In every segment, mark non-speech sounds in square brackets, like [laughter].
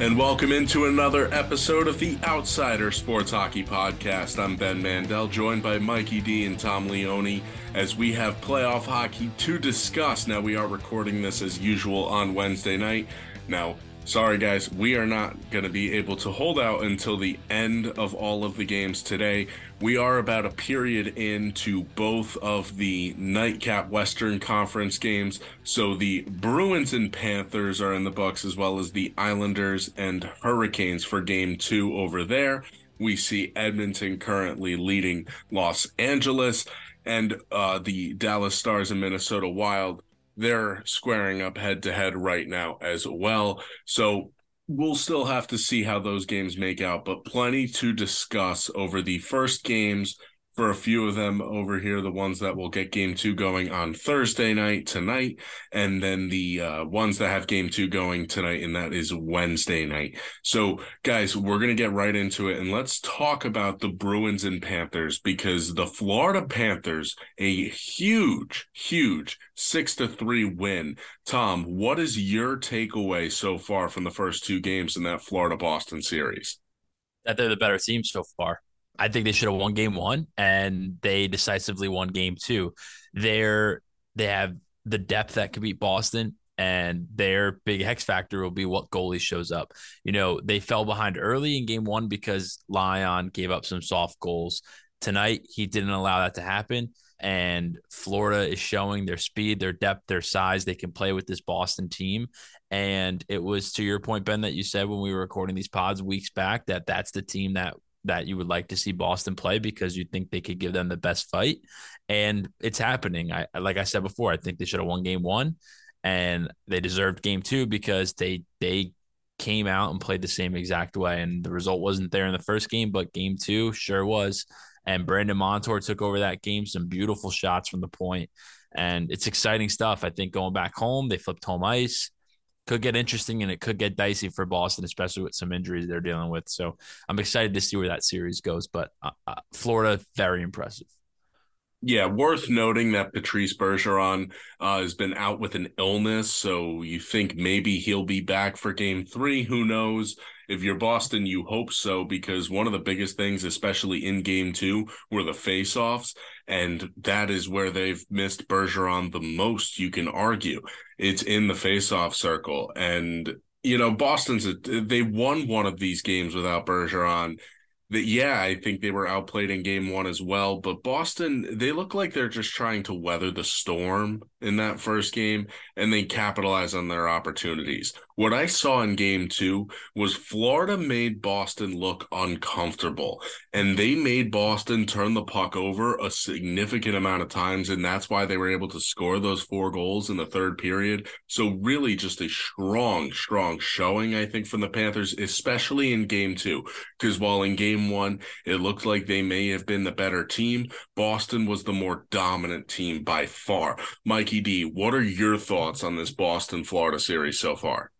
And welcome into another episode of the Outsider Sports Hockey Podcast. I'm Ben Mandel, joined by Mikey D and Tom Leone, as we have playoff hockey to discuss. Now, we are recording this as usual on Wednesday night. Now, sorry guys, we are not going to be able to hold out until the end of all of the games today. We are about a period into both of the nightcap Western Conference games. So the Bruins and Panthers are in the books, as well as the Islanders and Hurricanes for game two over there. We see Edmonton currently leading Los Angeles and uh, the Dallas Stars and Minnesota Wild. They're squaring up head to head right now as well. So we'll still have to see how those games make out, but plenty to discuss over the first games for a few of them over here, the ones that will get game two going on Thursday night tonight, and then the uh, ones that have game two going tonight, and that is Wednesday night. So, guys, we're going to get right into it, and let's talk about the Bruins and Panthers because the Florida Panthers, a huge, huge six to three win. Tom, what is your takeaway so far from the first two games in that Florida Boston series? That they're the better team so far. I think they should have won game one and they decisively won game two. They're they have the depth that could beat Boston and their big hex factor will be what goalie shows up. You know, they fell behind early in game one because Lyon gave up some soft goals. Tonight, he didn't allow that to happen. And Florida is showing their speed, their depth, their size. They can play with this Boston team. And it was to your point, Ben, that you said when we were recording these pods weeks back that that's the team that that you would like to see Boston play because you think they could give them the best fight. And it's happening. I like I said before, I think they should have won game one and they deserved game two because they they came out and played the same exact way. And the result wasn't there in the first game, but game two sure was. And Brandon Montour took over that game, some beautiful shots from the point. And it's exciting stuff. I think going back home, they flipped home ice could get interesting and it could get dicey for Boston, especially with some injuries they're dealing with. So I'm excited to see where that series goes. But uh, uh, Florida, very impressive. Yeah, worth noting that Patrice Bergeron uh, has been out with an illness, so you think maybe he'll be back for Game Three. Who knows? If you're Boston, you hope so because one of the biggest things, especially in Game Two, were the faceoffs, and that is where they've missed Bergeron the most. You can argue it's in the faceoff circle, and you know Boston's a, they won one of these games without Bergeron that yeah, I think they were outplayed in game one as well. But Boston, they look like they're just trying to weather the storm in that first game and they capitalize on their opportunities. What I saw in game two was Florida made Boston look uncomfortable and they made Boston turn the puck over a significant amount of times. And that's why they were able to score those four goals in the third period. So, really, just a strong, strong showing, I think, from the Panthers, especially in game two. Because while in game one, it looked like they may have been the better team, Boston was the more dominant team by far. Mikey D, what are your thoughts on this Boston Florida series so far?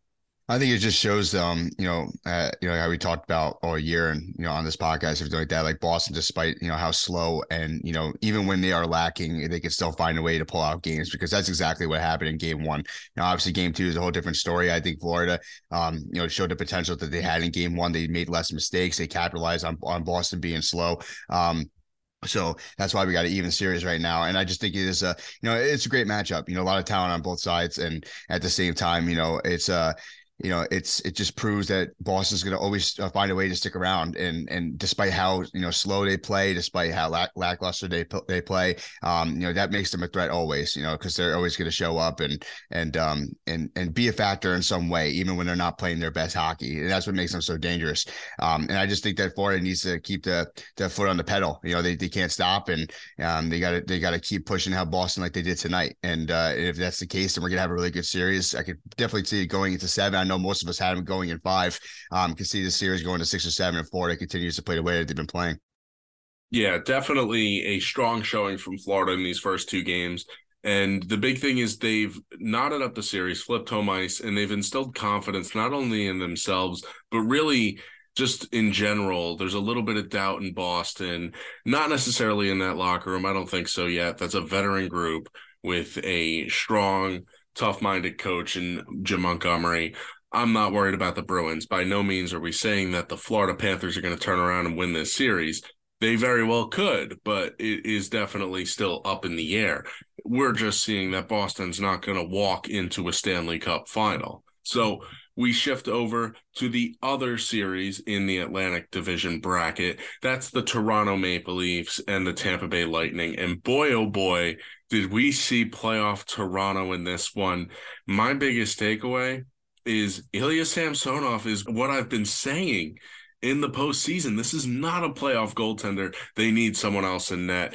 I think it just shows, um, you know, uh, you know how we talked about all year, and you know, on this podcast, everything like that. Like Boston, despite you know how slow, and you know, even when they are lacking, they can still find a way to pull out games because that's exactly what happened in Game One. Now, obviously, Game Two is a whole different story. I think Florida, um, you know, showed the potential that they had in Game One. They made less mistakes. They capitalized on on Boston being slow. Um, so that's why we got an even series right now. And I just think it is a, you know, it's a great matchup. You know, a lot of talent on both sides. And at the same time, you know, it's uh you know, it's it just proves that Boston's going to always uh, find a way to stick around, and and despite how you know slow they play, despite how lack, lackluster they they play, um, you know that makes them a threat always, you know, because they're always going to show up and and um and and be a factor in some way, even when they're not playing their best hockey, and that's what makes them so dangerous. Um, and I just think that Florida needs to keep the the foot on the pedal. You know, they, they can't stop, and um, they got to they got to keep pushing how Boston like they did tonight. And uh, if that's the case, then we're gonna have a really good series. I could definitely see it going into seven know most of us had them going in five. Um, can see the series going to six or seven, and Florida continues to play the way that they've been playing. Yeah, definitely a strong showing from Florida in these first two games. And the big thing is they've knotted up the series, flipped home ice, and they've instilled confidence not only in themselves, but really just in general. There's a little bit of doubt in Boston, not necessarily in that locker room. I don't think so yet. That's a veteran group with a strong, tough minded coach in Jim Montgomery. I'm not worried about the Bruins. By no means are we saying that the Florida Panthers are going to turn around and win this series. They very well could, but it is definitely still up in the air. We're just seeing that Boston's not going to walk into a Stanley Cup final. So we shift over to the other series in the Atlantic Division bracket. That's the Toronto Maple Leafs and the Tampa Bay Lightning. And boy, oh boy, did we see playoff Toronto in this one. My biggest takeaway is Ilya Samsonov is what I've been saying in the postseason. This is not a playoff goaltender. They need someone else in net.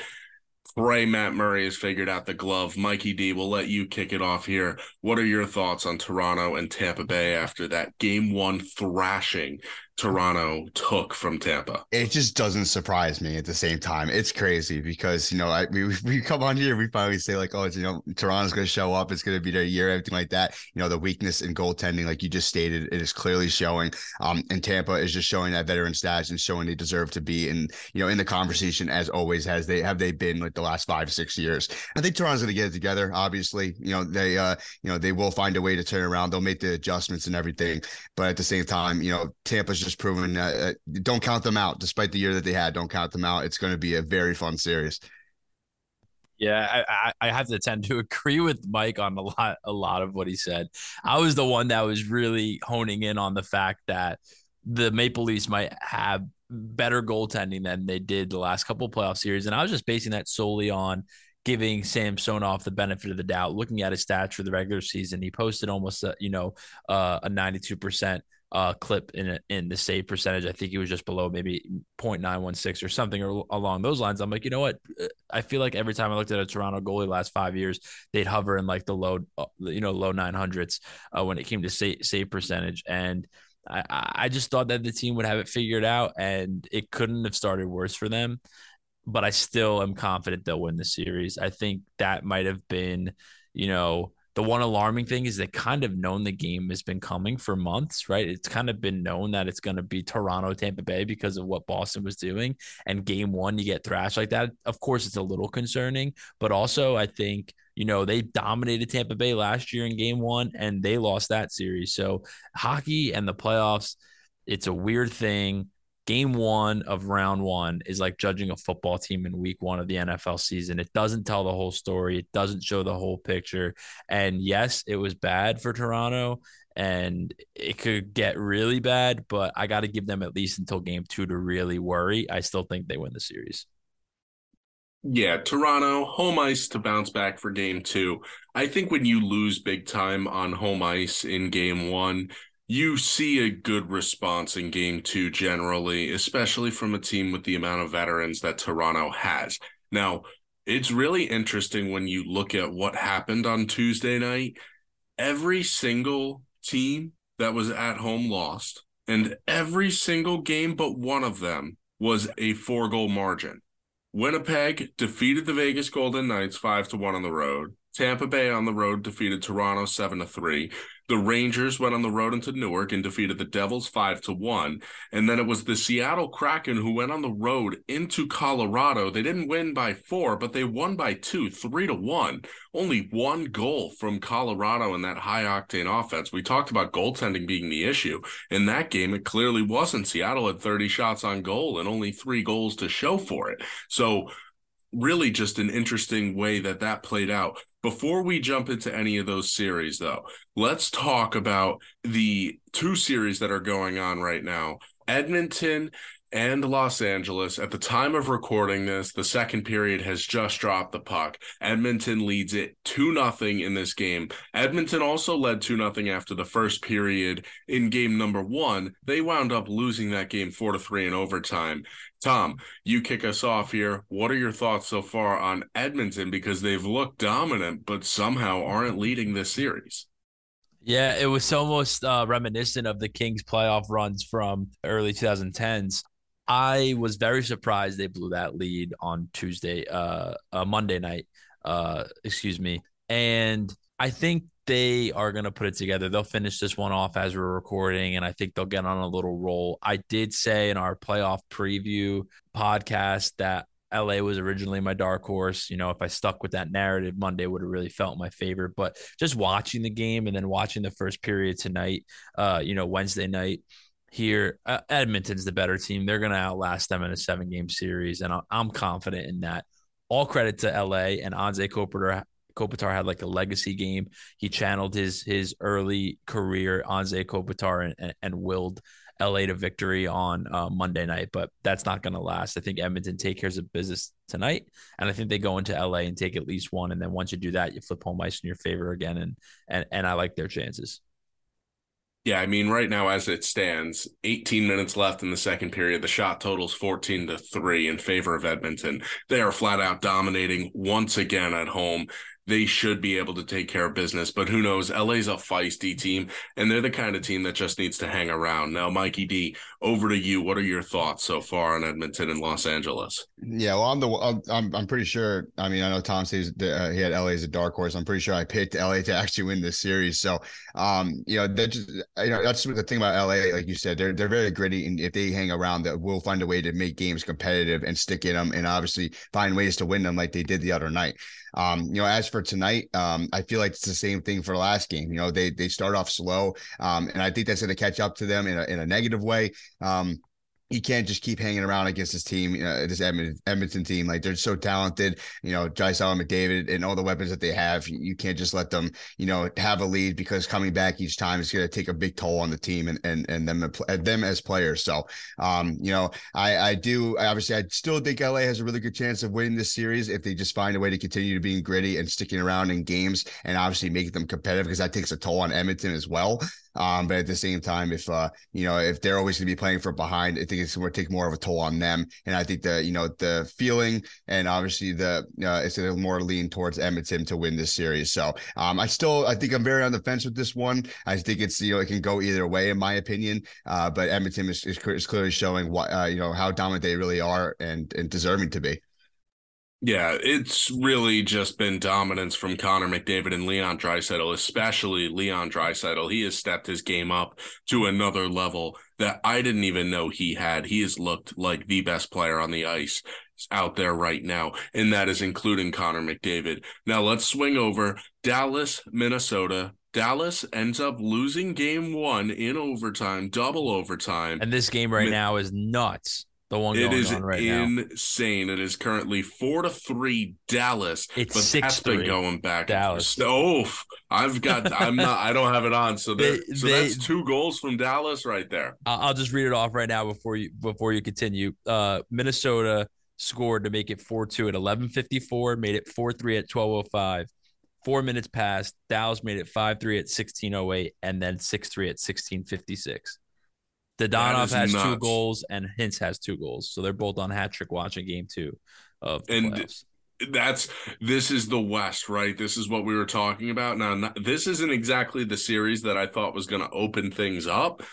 Pray Matt Murray has figured out the glove. Mikey D, we'll let you kick it off here. What are your thoughts on Toronto and Tampa Bay after that game one thrashing Toronto took from Tampa. It just doesn't surprise me at the same time. It's crazy because you know I, we [laughs] we come on here we finally say like oh it's, you know Toronto's going to show up it's going to be their year everything like that. You know the weakness in goaltending like you just stated it is clearly showing. Um and Tampa is just showing that veteran status and showing they deserve to be in you know in the conversation as always has they have they been like the last five six years. I think Toronto's going to get it together. Obviously you know they uh you know they will find a way to turn around. They'll make the adjustments and everything, but at the same time you know Tampa's just proven uh, uh, don't count them out. Despite the year that they had, don't count them out. It's going to be a very fun series. Yeah, I, I have to tend to [laughs] agree with Mike on a lot a lot of what he said. I was the one that was really honing in on the fact that the Maple Leafs might have better goaltending than they did the last couple playoff series, and I was just basing that solely on giving Samsonov the benefit of the doubt. Looking at his stats for the regular season, he posted almost a, you know uh, a ninety two percent uh, clip in in the save percentage. I think he was just below maybe 0.916 or something or along those lines. I'm like, you know what? I feel like every time I looked at a Toronto goalie last five years, they'd hover in like the low, uh, you know, low 900s uh, when it came to save, save percentage. And I, I just thought that the team would have it figured out, and it couldn't have started worse for them. But I still am confident they'll win the series. I think that might have been, you know, the one alarming thing is they kind of known the game has been coming for months, right? It's kind of been known that it's going to be Toronto, Tampa Bay because of what Boston was doing. And game one, you get thrashed like that. Of course, it's a little concerning, but also I think, you know, they dominated Tampa Bay last year in game one and they lost that series. So hockey and the playoffs, it's a weird thing game one of round one is like judging a football team in week one of the NFL season. It doesn't tell the whole story, it doesn't show the whole picture. And yes, it was bad for Toronto and it could get really bad, but I got to give them at least until game two to really worry. I still think they win the series. Yeah, Toronto, home ice to bounce back for game two. I think when you lose big time on home ice in game one, you see a good response in game two generally, especially from a team with the amount of veterans that Toronto has. Now, it's really interesting when you look at what happened on Tuesday night. Every single team that was at home lost, and every single game but one of them was a four goal margin. Winnipeg defeated the Vegas Golden Knights 5 to 1 on the road. Tampa Bay on the road defeated Toronto 7 to 3. The Rangers went on the road into Newark and defeated the Devils 5 to 1. And then it was the Seattle Kraken who went on the road into Colorado. They didn't win by 4, but they won by 2, 3 to 1. Only one goal from Colorado in that high octane offense. We talked about goaltending being the issue. In that game it clearly wasn't. Seattle had 30 shots on goal and only 3 goals to show for it. So really just an interesting way that that played out. Before we jump into any of those series, though, let's talk about the two series that are going on right now Edmonton and Los Angeles. At the time of recording this, the second period has just dropped the puck. Edmonton leads it 2 nothing in this game. Edmonton also led 2 nothing after the first period in game number 1. They wound up losing that game 4 to 3 in overtime. Tom, you kick us off here. What are your thoughts so far on Edmonton because they've looked dominant but somehow aren't leading this series? Yeah, it was almost uh, reminiscent of the Kings playoff runs from early 2010s. I was very surprised they blew that lead on Tuesday, uh, uh Monday night, uh, excuse me. And I think they are going to put it together. They'll finish this one off as we're recording, and I think they'll get on a little roll. I did say in our playoff preview podcast that LA was originally my dark horse. You know, if I stuck with that narrative, Monday would have really felt my favor. But just watching the game and then watching the first period tonight, uh, you know, Wednesday night here, uh, Edmonton's the better team. They're going to outlast them in a seven game series. And I'm confident in that. All credit to LA and Anze Kopitar. Kopitar had like a legacy game. He channeled his his early career, Anze Kopitar, and, and, and willed LA to victory on uh, Monday night, but that's not going to last. I think Edmonton take care of business tonight, and I think they go into LA and take at least one. And then once you do that, you flip home ice in your favor again, and and and I like their chances. Yeah, I mean, right now as it stands, 18 minutes left in the second period. The shot totals 14 to 3 in favor of Edmonton. They are flat out dominating once again at home they should be able to take care of business. But who knows? LA's a feisty team, and they're the kind of team that just needs to hang around. Now, Mikey D, over to you. What are your thoughts so far on Edmonton and Los Angeles? Yeah, well, I'm the I'm I'm pretty sure. I mean, I know Tom says uh, he had LA as a dark horse. I'm pretty sure I picked LA to [laughs] actually win this series. So, um, you know, that just you know that's the thing about LA. Like you said, they're they're very gritty, and if they hang around, that will find a way to make games competitive and stick in them, and obviously find ways to win them like they did the other night. Um, you know, as for tonight, um, I feel like it's the same thing for the last game. You know, they they start off slow, um, and I think that's going to catch up to them in a in a negative way. Um, he can't just keep hanging around against his team, uh, this Edmonton, team. Like they're so talented, you know, Draisaitl and McDavid and all the weapons that they have. You can't just let them, you know, have a lead because coming back each time is going to take a big toll on the team and and and them them as players. So, um, you know, I I do obviously I still think LA has a really good chance of winning this series if they just find a way to continue to being gritty and sticking around in games and obviously making them competitive because that takes a toll on Edmonton as well. Um, but at the same time, if uh, you know, if they're always going to be playing for behind, I think it's going to take more of a toll on them. And I think the you know the feeling and obviously the uh, it's going to more lean towards Edmonton to win this series. So um, I still I think I'm very on the fence with this one. I think it's you know it can go either way in my opinion. Uh, but Edmonton is, is, is clearly showing what uh, you know how dominant they really are and and deserving to be. Yeah, it's really just been dominance from Connor McDavid and Leon Draisaitl, especially Leon Draisaitl. He has stepped his game up to another level that I didn't even know he had. He has looked like the best player on the ice out there right now, and that is including Connor McDavid. Now let's swing over Dallas, Minnesota. Dallas ends up losing game one in overtime, double overtime. And this game right now is nuts. The one it is right insane. Now. It is currently four to three Dallas. It's but six that's three. been going back. Dallas. Oh, I've got. I'm not. I don't have it on. So [laughs] they, so they, that's two goals from Dallas right there. I'll just read it off right now before you before you continue. Uh, Minnesota scored to make it four two at eleven fifty four. Made it four three at twelve oh five. Four minutes passed. Dallas made it five three at sixteen oh eight, and then six three at sixteen fifty six. Dadonov has nuts. two goals and Hintz has two goals. So they're both on hat trick watching game two of the and playoffs. That's this is the West, right? This is what we were talking about. Now, not, this isn't exactly the series that I thought was going to open things up,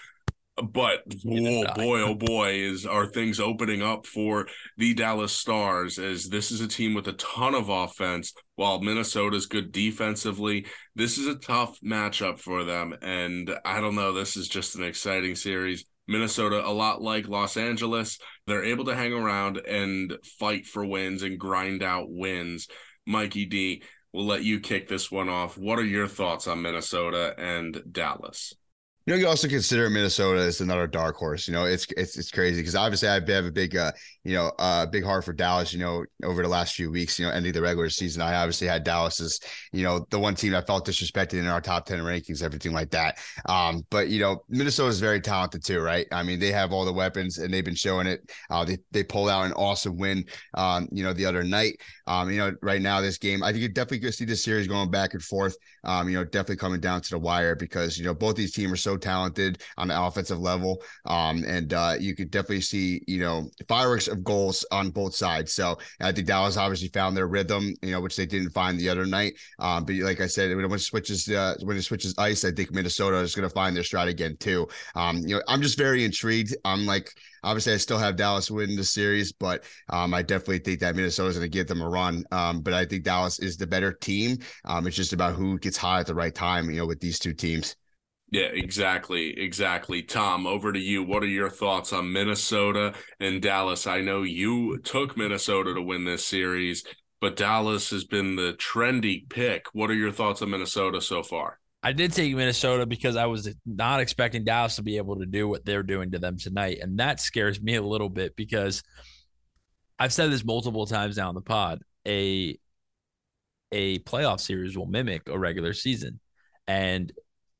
but oh boy, oh [laughs] boy, is are things opening up for the Dallas Stars as this is a team with a ton of offense, while Minnesota's good defensively. This is a tough matchup for them, and I don't know. This is just an exciting series. Minnesota, a lot like Los Angeles, they're able to hang around and fight for wins and grind out wins. Mikey D, we'll let you kick this one off. What are your thoughts on Minnesota and Dallas? You know, you also consider Minnesota as another dark horse. You know, it's it's it's crazy because obviously I have a big, uh, you know, uh, big heart for Dallas. You know, over the last few weeks, you know, ending the regular season, I obviously had Dallas as, you know, the one team I felt disrespected in our top ten rankings, everything like that. Um, but you know, Minnesota is very talented too, right? I mean, they have all the weapons and they've been showing it. Uh, they they pulled out an awesome win, um, you know, the other night. Um, you know, right now this game, I think you definitely could see this series going back and forth. Um, you know, definitely coming down to the wire because you know both these teams are so talented on the offensive level. Um, and uh, you could definitely see, you know, fireworks of goals on both sides. So I think Dallas obviously found their rhythm, you know, which they didn't find the other night. Um, but like I said, when it switches, uh, when it switches ice, I think Minnesota is going to find their stride again too. Um, you know, I'm just very intrigued. I'm like, obviously, I still have Dallas win the series, but um, I definitely think that Minnesota is going to give them a run. Um, but I think Dallas is the better team. Um, it's just about who gets hot at the right time, you know, with these two teams. Yeah, exactly. Exactly. Tom, over to you. What are your thoughts on Minnesota and Dallas? I know you took Minnesota to win this series, but Dallas has been the trendy pick. What are your thoughts on Minnesota so far? I did take Minnesota because I was not expecting Dallas to be able to do what they're doing to them tonight. And that scares me a little bit because I've said this multiple times now in the pod. A a playoff series will mimic a regular season. And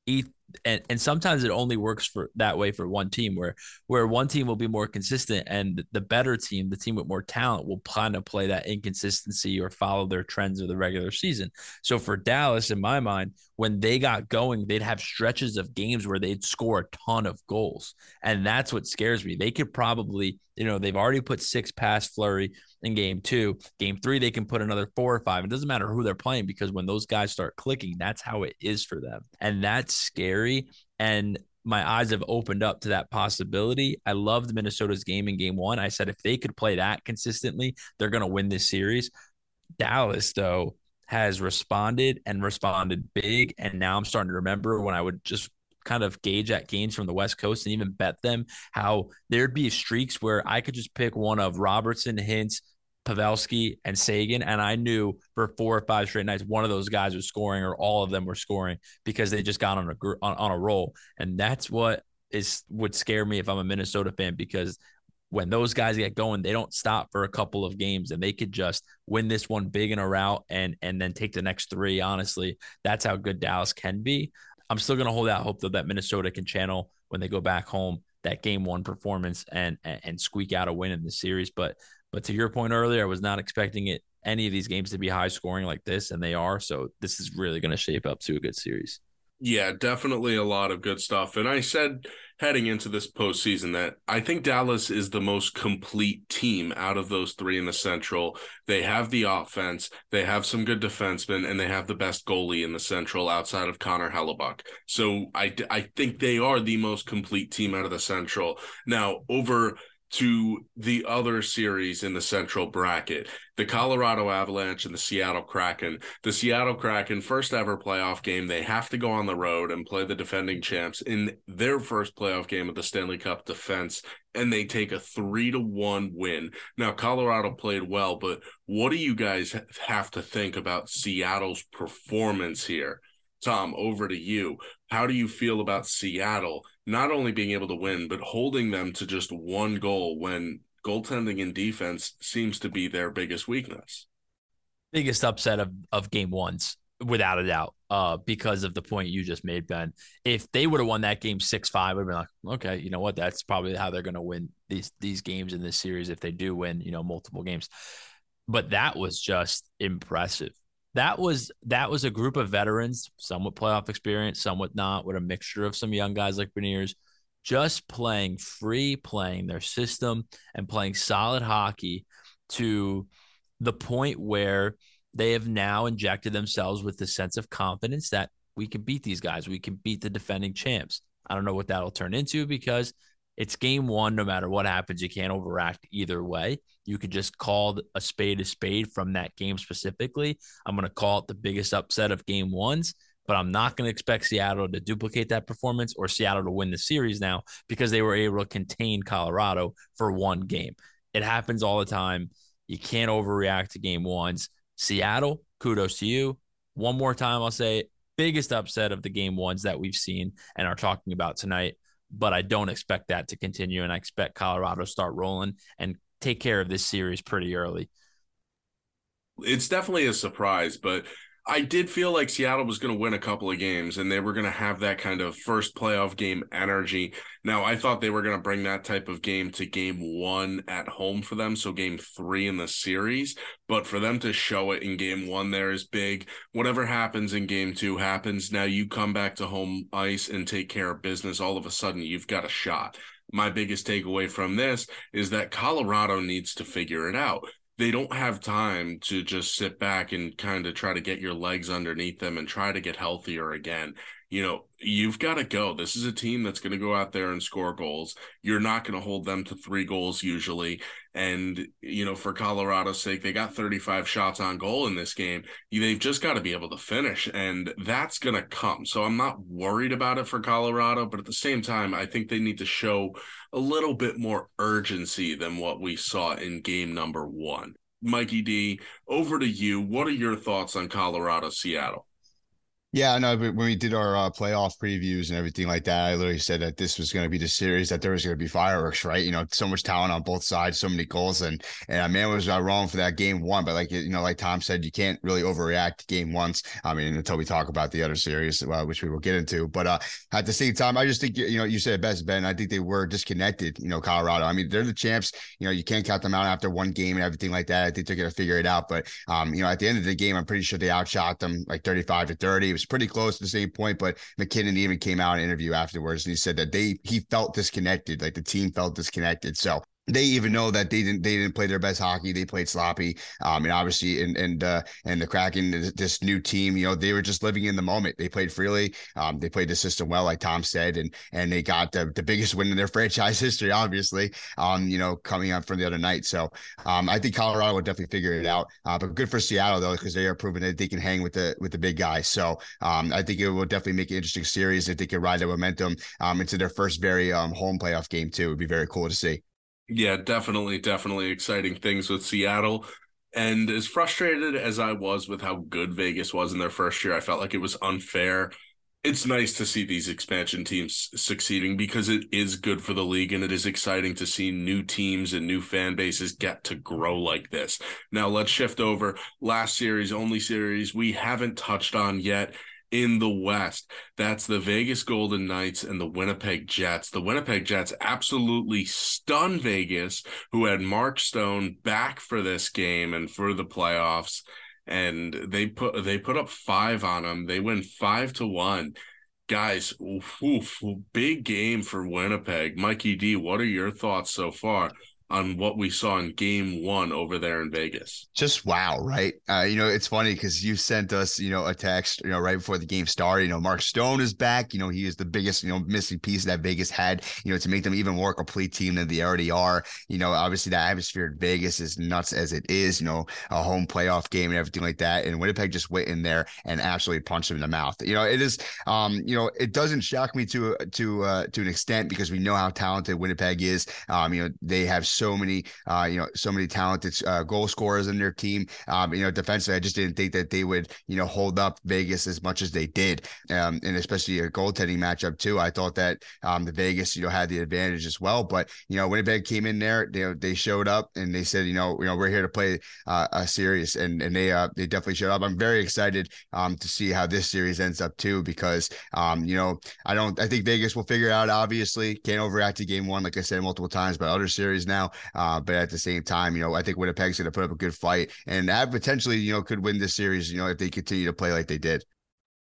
each and, and sometimes it only works for that way for one team where where one team will be more consistent and the better team the team with more talent will kind of play that inconsistency or follow their trends of the regular season so for dallas in my mind when they got going they'd have stretches of games where they'd score a ton of goals and that's what scares me they could probably you know they've already put six past Fleury in game two. Game three, they can put another four or five. It doesn't matter who they're playing because when those guys start clicking, that's how it is for them. And that's scary. And my eyes have opened up to that possibility. I loved Minnesota's game in game one. I said if they could play that consistently, they're going to win this series. Dallas, though, has responded and responded big. And now I'm starting to remember when I would just kind of gauge at games from the West Coast and even bet them how there'd be streaks where I could just pick one of Robertson, Hintz, Pavelski, and Seguin. and I knew for four or five straight nights one of those guys was scoring or all of them were scoring because they just got on a on, on a roll, and that's what is would scare me if I'm a Minnesota fan because when those guys get going, they don't stop for a couple of games and they could just win this one big in a route and and then take the next three. Honestly, that's how good Dallas can be. I'm still to hold out hope though that Minnesota can channel when they go back home that game one performance and, and and squeak out a win in the series. But but to your point earlier, I was not expecting it any of these games to be high scoring like this, and they are. So this is really to shape up to a good series. Yeah, definitely a lot of good stuff. And I said heading into this postseason that I think Dallas is the most complete team out of those three in the Central. They have the offense, they have some good defensemen, and they have the best goalie in the Central outside of Connor Hellebuyck. So I, I think they are the most complete team out of the Central. Now, over to the other series in the central bracket the Colorado Avalanche and the Seattle Kraken. The Seattle Kraken, first ever playoff game, they have to go on the road and play the defending champs in their first playoff game of the Stanley Cup defense, and they take a three to one win. Now, Colorado played well, but what do you guys have to think about Seattle's performance here? Tom, over to you. How do you feel about Seattle not only being able to win, but holding them to just one goal when goaltending and defense seems to be their biggest weakness? Biggest upset of, of game ones, without a doubt, uh, because of the point you just made, Ben. If they would have won that game 6 5, I'd be like, okay, you know what? That's probably how they're going to win these, these games in this series if they do win, you know, multiple games. But that was just impressive that was that was a group of veterans, some with playoff experience, some with not, with a mixture of some young guys like Beniers, just playing free, playing their system, and playing solid hockey to the point where they have now injected themselves with the sense of confidence that we can beat these guys, we can beat the defending champs. I don't know what that'll turn into because it's game one. No matter what happens, you can't overact either way. You could just call a spade a spade from that game specifically. I'm going to call it the biggest upset of game ones, but I'm not going to expect Seattle to duplicate that performance or Seattle to win the series now because they were able to contain Colorado for one game. It happens all the time. You can't overreact to game ones. Seattle, kudos to you. One more time, I'll say biggest upset of the game ones that we've seen and are talking about tonight but I don't expect that to continue. And I expect Colorado to start rolling and take care of this series pretty early. It's definitely a surprise, but I did feel like Seattle was going to win a couple of games and they were going to have that kind of first playoff game energy. Now, I thought they were going to bring that type of game to game one at home for them. So, game three in the series. But for them to show it in game one there is big. Whatever happens in game two happens. Now, you come back to home ice and take care of business. All of a sudden, you've got a shot my biggest takeaway from this is that Colorado needs to figure it out they don't have time to just sit back and kind of try to get your legs underneath them and try to get healthier again. You know, you've got to go. This is a team that's going to go out there and score goals. You're not going to hold them to three goals usually. And, you know, for Colorado's sake, they got 35 shots on goal in this game. They've just got to be able to finish, and that's going to come. So I'm not worried about it for Colorado, but at the same time, I think they need to show a little bit more urgency than what we saw in game number one. Mikey D, over to you. What are your thoughts on Colorado Seattle? Yeah, no, but when we did our uh, playoff previews and everything like that, I literally said that this was going to be the series, that there was going to be fireworks, right? You know, so much talent on both sides, so many goals, and and uh, man was uh, wrong for that game one. But like you know, like Tom said, you can't really overreact game once. I mean, until we talk about the other series, uh, which we will get into. But uh, at the same time, I just think you know, you said best, Ben. I think they were disconnected. You know, Colorado. I mean, they're the champs. You know, you can't count them out after one game and everything like that. I think they're going to figure it out. But um, you know, at the end of the game, I'm pretty sure they outshot them like 35 to 30. Was pretty close to the same point, but MacKinnon even came out in an interview afterwards and he said that they he felt disconnected, like the team felt disconnected. So they even know that they didn't they didn't play their best hockey. They played sloppy. Um, and obviously, and and uh, and the Kraken, this new team, you know, they were just living in the moment. They played freely. Um, they played the system well, like Tom said, and and they got the, the biggest [laughs] win in their franchise history, obviously. Um, you know, coming up from the other night. So, um, I think Colorado will definitely figure it out. Uh, but good for Seattle though, because they are proving that they can hang with the with the big guys. So, um, I think it will definitely make an interesting series if they can ride the momentum um into their first very um home playoff game too. It would be very cool to see. Yeah, definitely, definitely exciting things with Seattle. And as frustrated as I was with how good Vegas was in their first year, I felt like it was unfair. It's nice to see these expansion teams succeeding because it is good for the league and it is exciting to see new teams and new fan bases get to grow like this. Now, let's shift over. Last series, only series we haven't touched on yet in the West. That's the Vegas Golden Knights and the Winnipeg Jets. The Winnipeg Jets absolutely stunned Vegas, who had Mark Stone back for this game and for the playoffs. And they put they put up five on them. They win five to one. Guys, oof, oof, big game for Winnipeg. Mikey D, what are your thoughts so far? On what we saw in game one over there in Vegas. Just wow, right? Uh, you know, it's funny because you sent us, you know, a text, you know, right before the game started. You know, Mark Stone is back. You know, he is the biggest, you know, missing piece that Vegas had, you know, to make them even more complete team than they already are. You know, obviously the atmosphere in Vegas is nuts as it is, you know, a home playoff game and everything like that. And Winnipeg just went in there and absolutely punched him in the mouth. You know, it is, um, you know, it doesn't shock me to, to, uh, to an extent because we know how talented Winnipeg is. Um, you know, they have many, uh, you know, so many talented uh, goal scorers in their team. Um, you know, defensively, I just didn't think that they would, you know, hold up Vegas as much as they did, um, and especially a goaltending matchup too. I thought that um, the Vegas, you know, had the advantage as well. But you know, Winnipeg came in there, they they showed up and they said, you know, you know, we're here to play uh, a series, and and they uh, they definitely showed up. I'm very excited um, to see how this series ends up too, because um, you know, I don't, I think Vegas will figure out. Obviously, can't overreact to game one, like I said multiple times, but other series now. Uh, but at the same time, you know, I think Winnipeg's going to put up a good fight and that potentially, you know, could win this series, you know, if they continue to play like they did.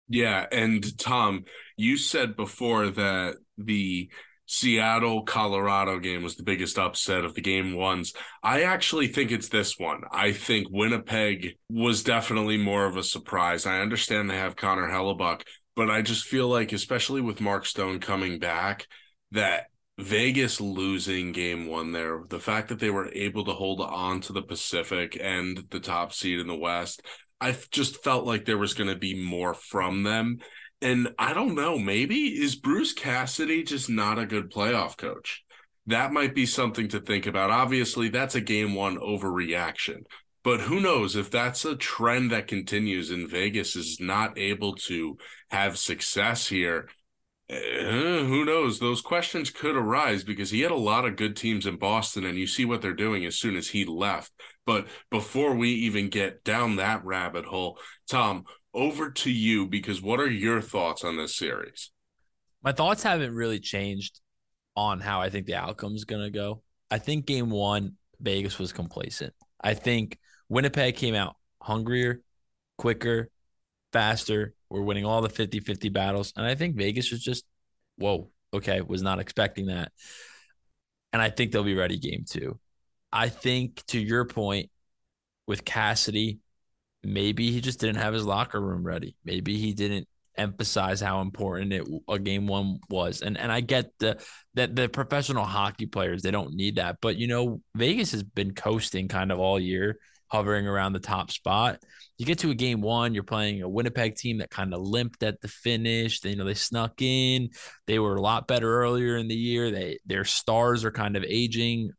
Yeah. And Tom, you said before that the Seattle Colorado game was the biggest upset of the game ones. I actually think it's this one. I think Winnipeg was definitely more of a surprise. I understand they have Connor Hellebuyck, but I just feel like, especially with Mark Stone coming back, that Vegas losing game one there, the fact that they were able to hold on to the Pacific and the top seed in the West, I just felt like there was going to be more from them. And I don't know, maybe is Bruce Cassidy just not a good playoff coach? That might be something to think about. Obviously, that's a game one overreaction. But who knows if that's a trend that continues and Vegas is not able to have success here uh, who knows? Those questions could arise because he had a lot of good teams in Boston, and you see what they're doing as soon as he left. But before we even get down that rabbit hole, Tom, over to you because what are your thoughts on this series? My thoughts haven't really changed on how I think the outcome is going to go. I think game one, Vegas was complacent. I think Winnipeg came out hungrier, quicker, faster, we're winning all the 50 50 battles. And I think Vegas was just, whoa, okay, was not expecting that. And I think they'll be ready game two. I think to your point with Cassidy, maybe he just didn't have his locker room ready. Maybe he didn't emphasize how important it a game one was. And and I get the that the professional hockey players they don't need that, but you know Vegas has been coasting kind of all year, hovering around the top spot. You get to a game one, you're playing a Winnipeg team that kind of limped at the finish. They, you know they snuck in. They were a lot better earlier in the year. They their stars are kind of aging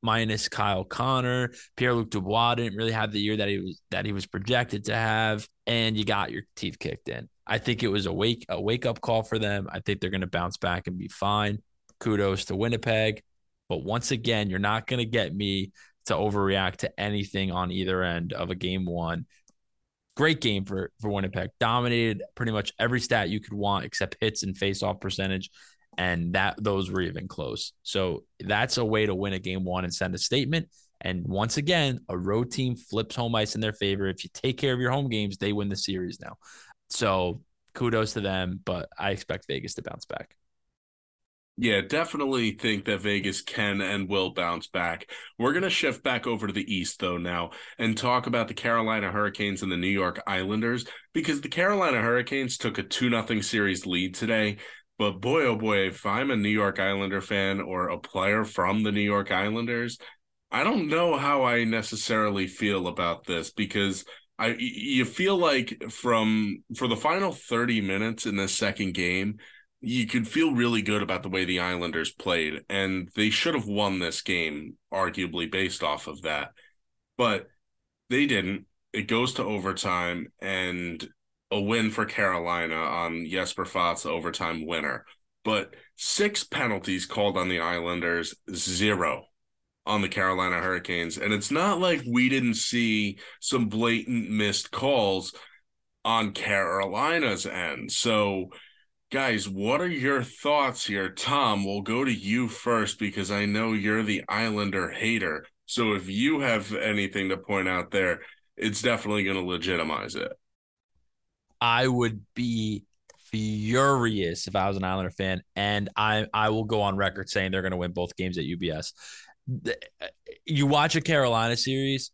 minus Kyle Connor. Pierre Luc Dubois didn't really have the year that he was that he was projected to have, and you got your teeth kicked in. I think it was a wake a wake up call for them. I think they're going to bounce back and be fine. Kudos to Winnipeg, but once again, you're not going to get me to overreact to anything on either end of a game one. Great game for for Winnipeg. Dominated pretty much every stat you could want except hits and face off percentage and that those were even close. So that's a way to win a game one and send a statement. And once again, a road team flips home ice in their favor. If you take care of your home games, they win the series now. So kudos to them, but I expect Vegas to bounce back. Yeah, definitely think that Vegas can and will bounce back. We're going to shift back over to the East, though, now and talk about the Carolina Hurricanes and the New York Islanders because the Carolina Hurricanes took a 2 0 series lead today. But boy, oh boy, if I'm a New York Islander fan or a player from the New York Islanders, I don't know how I necessarily feel about this because I you feel like from for the final 30 minutes in the second game, you could feel really good about the way the Islanders played and they should have won this game arguably based off of that. But they didn't. It goes to overtime and a win for Carolina on Jesper Fast's overtime winner. But six penalties called on the Islanders, zero on the Carolina Hurricanes. And it's not like we didn't see some blatant missed calls on Carolina's end. So, guys, what are your thoughts here? Tom, we'll go to you first because I know you're the Islander hater. So, if you have anything to point out there, it's definitely going to legitimize it. I would be furious if I was an Islander fan, and I I will go on record saying they're going to win both games at UBS. You watch a Carolina series,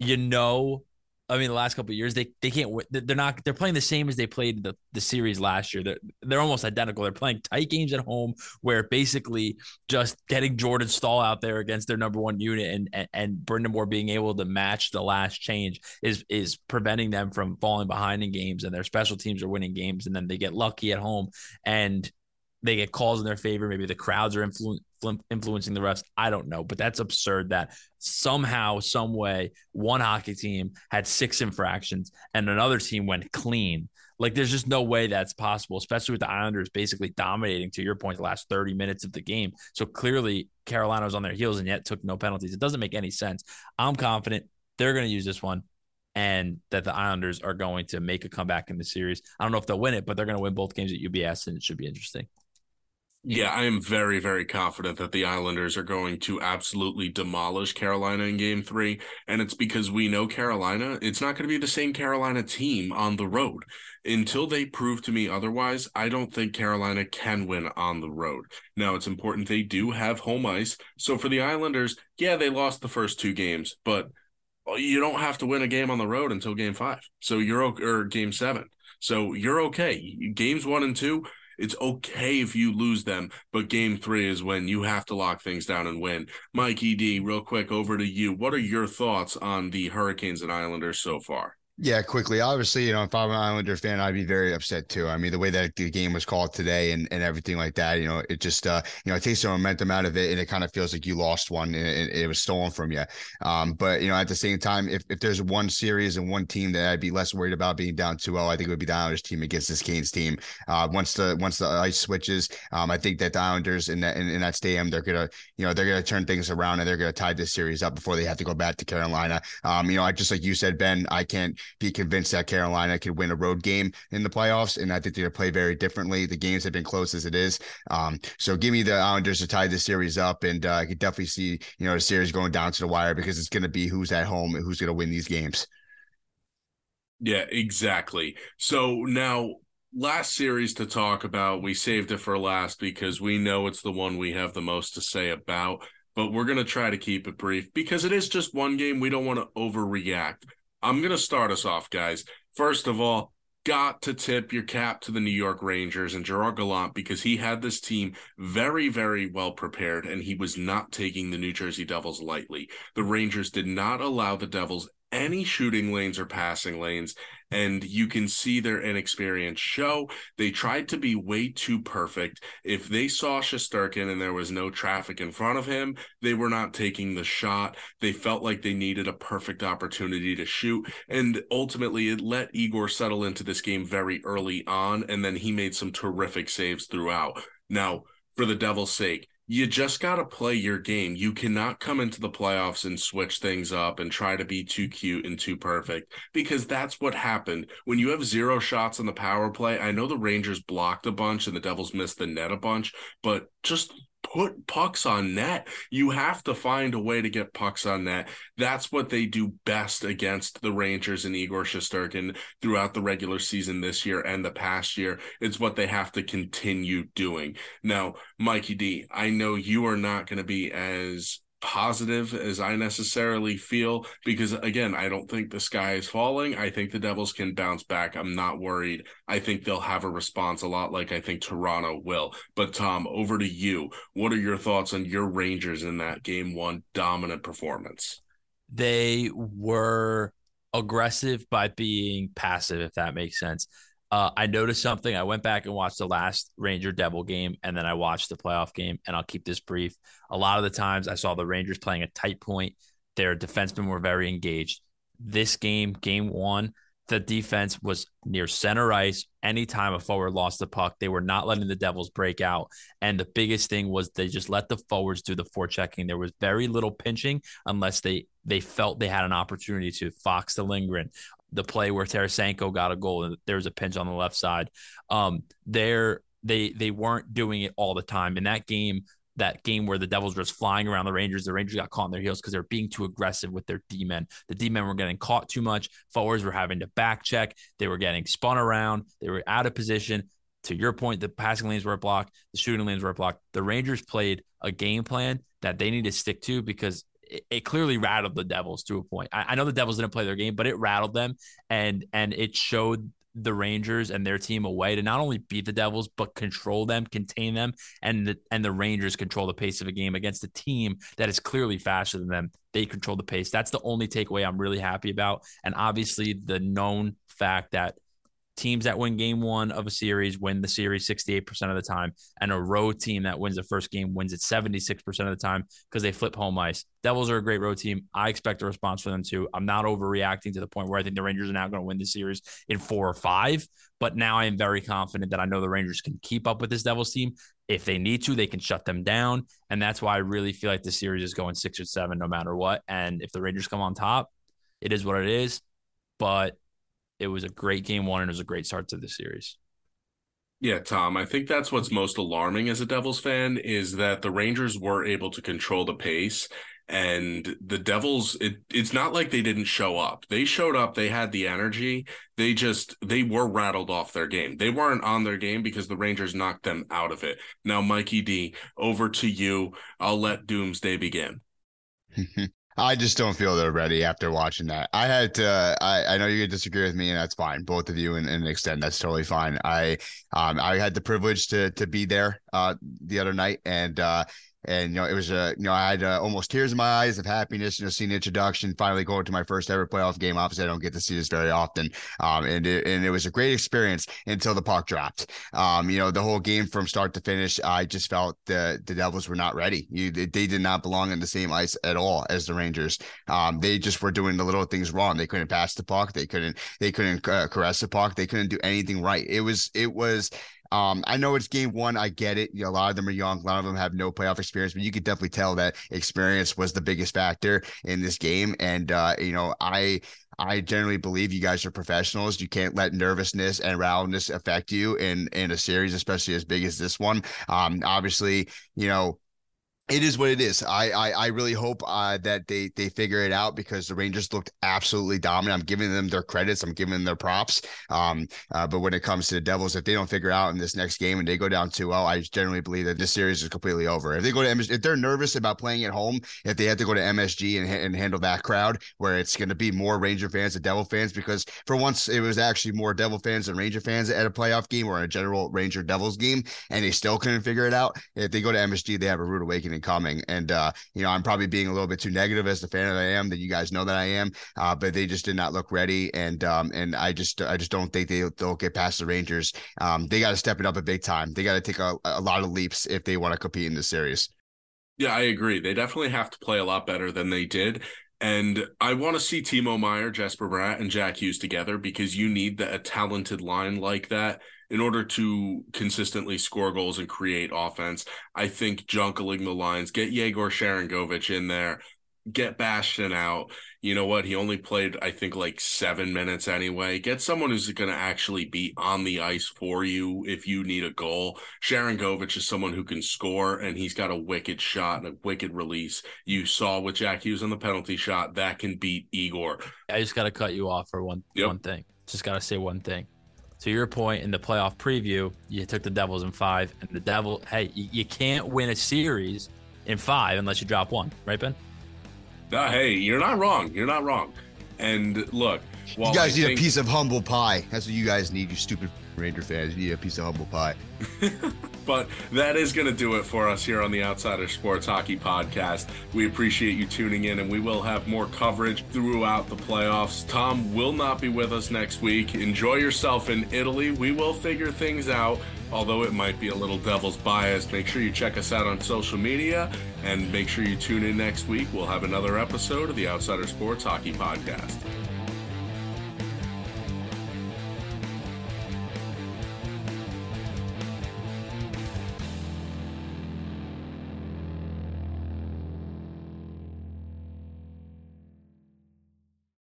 you know I mean, the last couple years, they they can't. They're not. They're playing the same as they played the, the series last year. They're they're almost identical. They're playing tight games at home, where basically just getting Jordan Staal out there against their number one unit and and, and Moore being able to match the last change is is preventing them from falling behind in games. And their special teams are winning games, and then they get lucky at home and they get calls in their favor. Maybe the crowds are influ- influencing the refs. I don't know, but that's absurd that somehow, some way, one hockey team had six infractions and another team went clean. Like, there's just no way that's possible, especially with the Islanders basically dominating, to your point, the last 30 minutes of the game. So clearly, Carolina was on their heels and yet took no penalties. It doesn't make any sense. I'm confident they're going to use this one and that the Islanders are going to make a comeback in the series. I don't know if they'll win it, but they're going to win both games at UBS, and it should be interesting. Yeah, I am very, very confident that the Islanders are going to absolutely demolish Carolina in game three. And it's because we know Carolina, it's not going to be the same Carolina team on the road. Until they prove to me otherwise, I don't think Carolina can win on the road. Now, it's important they do have home ice. So for the Islanders, yeah, they lost the first two games, but oh, you don't have to win a game on the road until game five. So you're, or game seven. So you're okay. Games one and two, it's okay if you lose them, but game three is when you have to lock things down and win. Mikey D, real quick, over to you. What are your thoughts on the Hurricanes and Islanders so far? Yeah, quickly. Obviously, you know, if I'm an Islander fan, I'd be very upset too. I mean, the way that the game was called today and, and everything like that, you know, it just, uh, you know, it takes the momentum out of it and it kind of feels like you lost one and it, it was stolen from you. Um, but, you know, at the same time, if, if there's one series and one team that I'd be less worried about being down 2 0, I think it would be the Islanders team against this Canes team. Uh, once the, once the ice switches, um, I think that the Islanders in that, in, in that stadium, they're going to, you know, they're going to turn things around and they're going to tie this series up before they have to go back to Carolina. Um, you know, I just like you said, Ben, I can't be convinced that Carolina could win a road game in the playoffs, and I think they're going to play very differently. The games have been close as it is, um, so give me the Islanders to tie this series up, and uh, I could definitely see you know the series going down to the wire because it's going to be who's at home and who's going to win these games. Yeah, exactly. So now last series to talk about, we saved it for last because we know it's the one we have the most to say about, but we're going to try to keep it brief because it is just one game. We don't want to overreact. I'm going to start us off, guys. First of all, got to tip your cap to the New York Rangers and Gerard Gallant because he had this team very, very well prepared and he was not taking the New Jersey Devils lightly. The Rangers did not allow the Devils any shooting lanes or passing lanes, and you can see their inexperience show. They tried to be way too perfect. If they saw Shesterkin and there was no traffic in front of him, they were not taking the shot. They felt like they needed a perfect opportunity to shoot, and ultimately it let Igor settle into this game very early on, and then he made some terrific saves throughout. Now, for the devil's sake, you just got to play your game. You cannot come into the playoffs and switch things up and try to be too cute and too perfect because that's what happened. When you have zero shots on the power play, I know the Rangers blocked a bunch and the Devils missed the net a bunch, but just put pucks on net. You have to find a way to get pucks on net. That's what they do best against the Rangers and Igor Shesterkin throughout the regular season this year and the past year. It's what they have to continue doing. Now, Mikey D, I know you are not going to be as positive as I necessarily feel because again, I don't think the sky is falling. I think the Devils can bounce back. I'm not worried. I think they'll have a response a lot like I think Toronto will. But Tom, over to you. What are your thoughts on your Rangers in that game 1 dominant performance? They were aggressive by being passive if that makes sense. Uh, I noticed something. I went back and watched the last Ranger Devil game, and then I watched the playoff game. And I'll keep this brief. A lot of the times, I saw the Rangers playing a tight point. Their defensemen were very engaged. This game, game one, the defense was near center ice. Anytime a forward lost the puck, they were not letting the Devils break out. And the biggest thing was they just let the forwards do the forechecking. There was very little pinching unless they they felt they had an opportunity to. Fox to Lindgren, the play where Tarasenko got a goal and there was a pinch on the left side. Um, there they they weren't doing it all the time. In that game, that game where the Devils were just flying around the Rangers, the Rangers got caught on their heels because they're being too aggressive with their D men. The D men were getting caught too much. Forwards were having to back check. They were getting spun around. They were out of position. To your point, the passing lanes were blocked. The shooting lanes were blocked. The Rangers played a game plan that they need to stick to because it, it clearly rattled the Devils to a point. I, I know the Devils didn't play their game, but it rattled them, and and it showed the Rangers and their team a way to not only beat the Devils but control them, contain them, and the and the Rangers control the pace of a game against a team that is clearly faster than them. They control the pace. That's the only takeaway I'm really happy about, and obviously the known fact that teams that win game one of a series win the series 68% of the time, and a road team that wins the first game wins it 76% of the time because they flip home ice. Devils are a great road team. I expect a response from them too. I'm not overreacting to the point where I think the Rangers are now going to win the series in four or five, but now I am very confident that I know the Rangers can keep up with this Devils team. If they need to, they can shut them down. And that's why I really feel like the series is going six or seven no matter what. And if the Rangers come on top, it is what it is. But it was a great game one and it was a great start to the series. Yeah, Tom, I think that's what's most alarming as a Devils fan is that the Rangers were able to control the pace and the Devils it, it's not like they didn't show up. They showed up, they had the energy. They just they were rattled off their game. They weren't on their game because the Rangers knocked them out of it. Now Mikey D, over to you. I'll let Doomsday begin. [laughs] I just don't feel they're ready after watching that. I had to. I, I know you disagree with me, and that's fine. Both of you, in, an extent, that's totally fine. I um I had the privilege to to be there uh the other night, and uh and you know it was a you know I had uh, almost tears in my eyes of happiness you know seeing the introduction finally going to my first ever playoff game. Obviously I don't get to see this very often. Um and it, and it was a great experience until the puck dropped. Um you know the whole game from start to finish I just felt the the Devils were not ready. You they, they did not belong in the same ice at all as the Rangers. Um they just were doing the little things wrong. They couldn't pass the puck. They couldn't they couldn't uh, caress the puck. They couldn't do anything right. It was it was um, I know it's game one. I get it. You know, a lot of them are young. A lot of them have no playoff experience, but you could definitely tell that experience was the biggest factor in this game. And uh, you know, I I generally believe you guys are professionals. You can't let nervousness and rattleness affect you in in a series, especially as big as this one. Um, obviously, you know, it is what it is. I I, I really hope uh, that they they figure it out because the Rangers looked absolutely dominant. I'm giving them their credits. I'm giving them their props. Um, uh, but when it comes to the Devils, if they don't figure out in this next game and they go down 2-0, I generally believe that this series is completely over. If they go to MSG, if they're nervous about playing at home, if they have to go to MSG and, and handle that crowd where it's going to be more Ranger fans than Devil fans, because for once it was actually more Devil fans than Ranger fans at a playoff game or a general Ranger Devils game, and they still couldn't figure it out. If they go to MSG, they have a rude awakening coming. And uh, you know, I'm probably being a little bit too negative as the fan that I am. That you guys know that I am. Uh, but they just did not look ready, and um, and I just I just don't think they they'll get past the Rangers. Um, they got to step it up a big time. They got to take a, a lot of leaps if they want to compete in this series. Yeah, I agree. They definitely have to play a lot better than they did. And I want to see Timo Meier, Jesper Bratt, and Jack Hughes together because you need the, a talented line like that in order to consistently score goals and create offense. I think junkling the lines, get Yegor Sharangovich in there, get Bastian out. You know what? He only played, I think, like seven minutes anyway. Get someone who's going to actually be on the ice for you if you need a goal. Sharangovich is someone who can score, and he's got a wicked shot and a wicked release. You saw with Jack Hughes on the penalty shot that can beat Igor. I just got to cut you off for one yep. one thing. Just got to say one thing. To your point in the playoff preview, you took the Devils in five, and the Devil, hey, you, you can't win a series in five unless you drop one, right, Ben? Uh, hey, you're not wrong. You're not wrong. And look, you guys I need think... a piece of humble pie. That's what you guys need, you stupid Ranger fans. A piece of humble pie. [laughs] but that is going to do it for us here on the Outsider Sports Hockey Podcast. We appreciate you tuning in, and we will have more coverage throughout the playoffs. Tom will not be with us next week. Enjoy yourself in Italy. We will figure things out although it might be a little devil's biased. Make sure you check us out on social media and make sure you tune in next week. We'll have another episode of the Outsider Sports Hockey Podcast.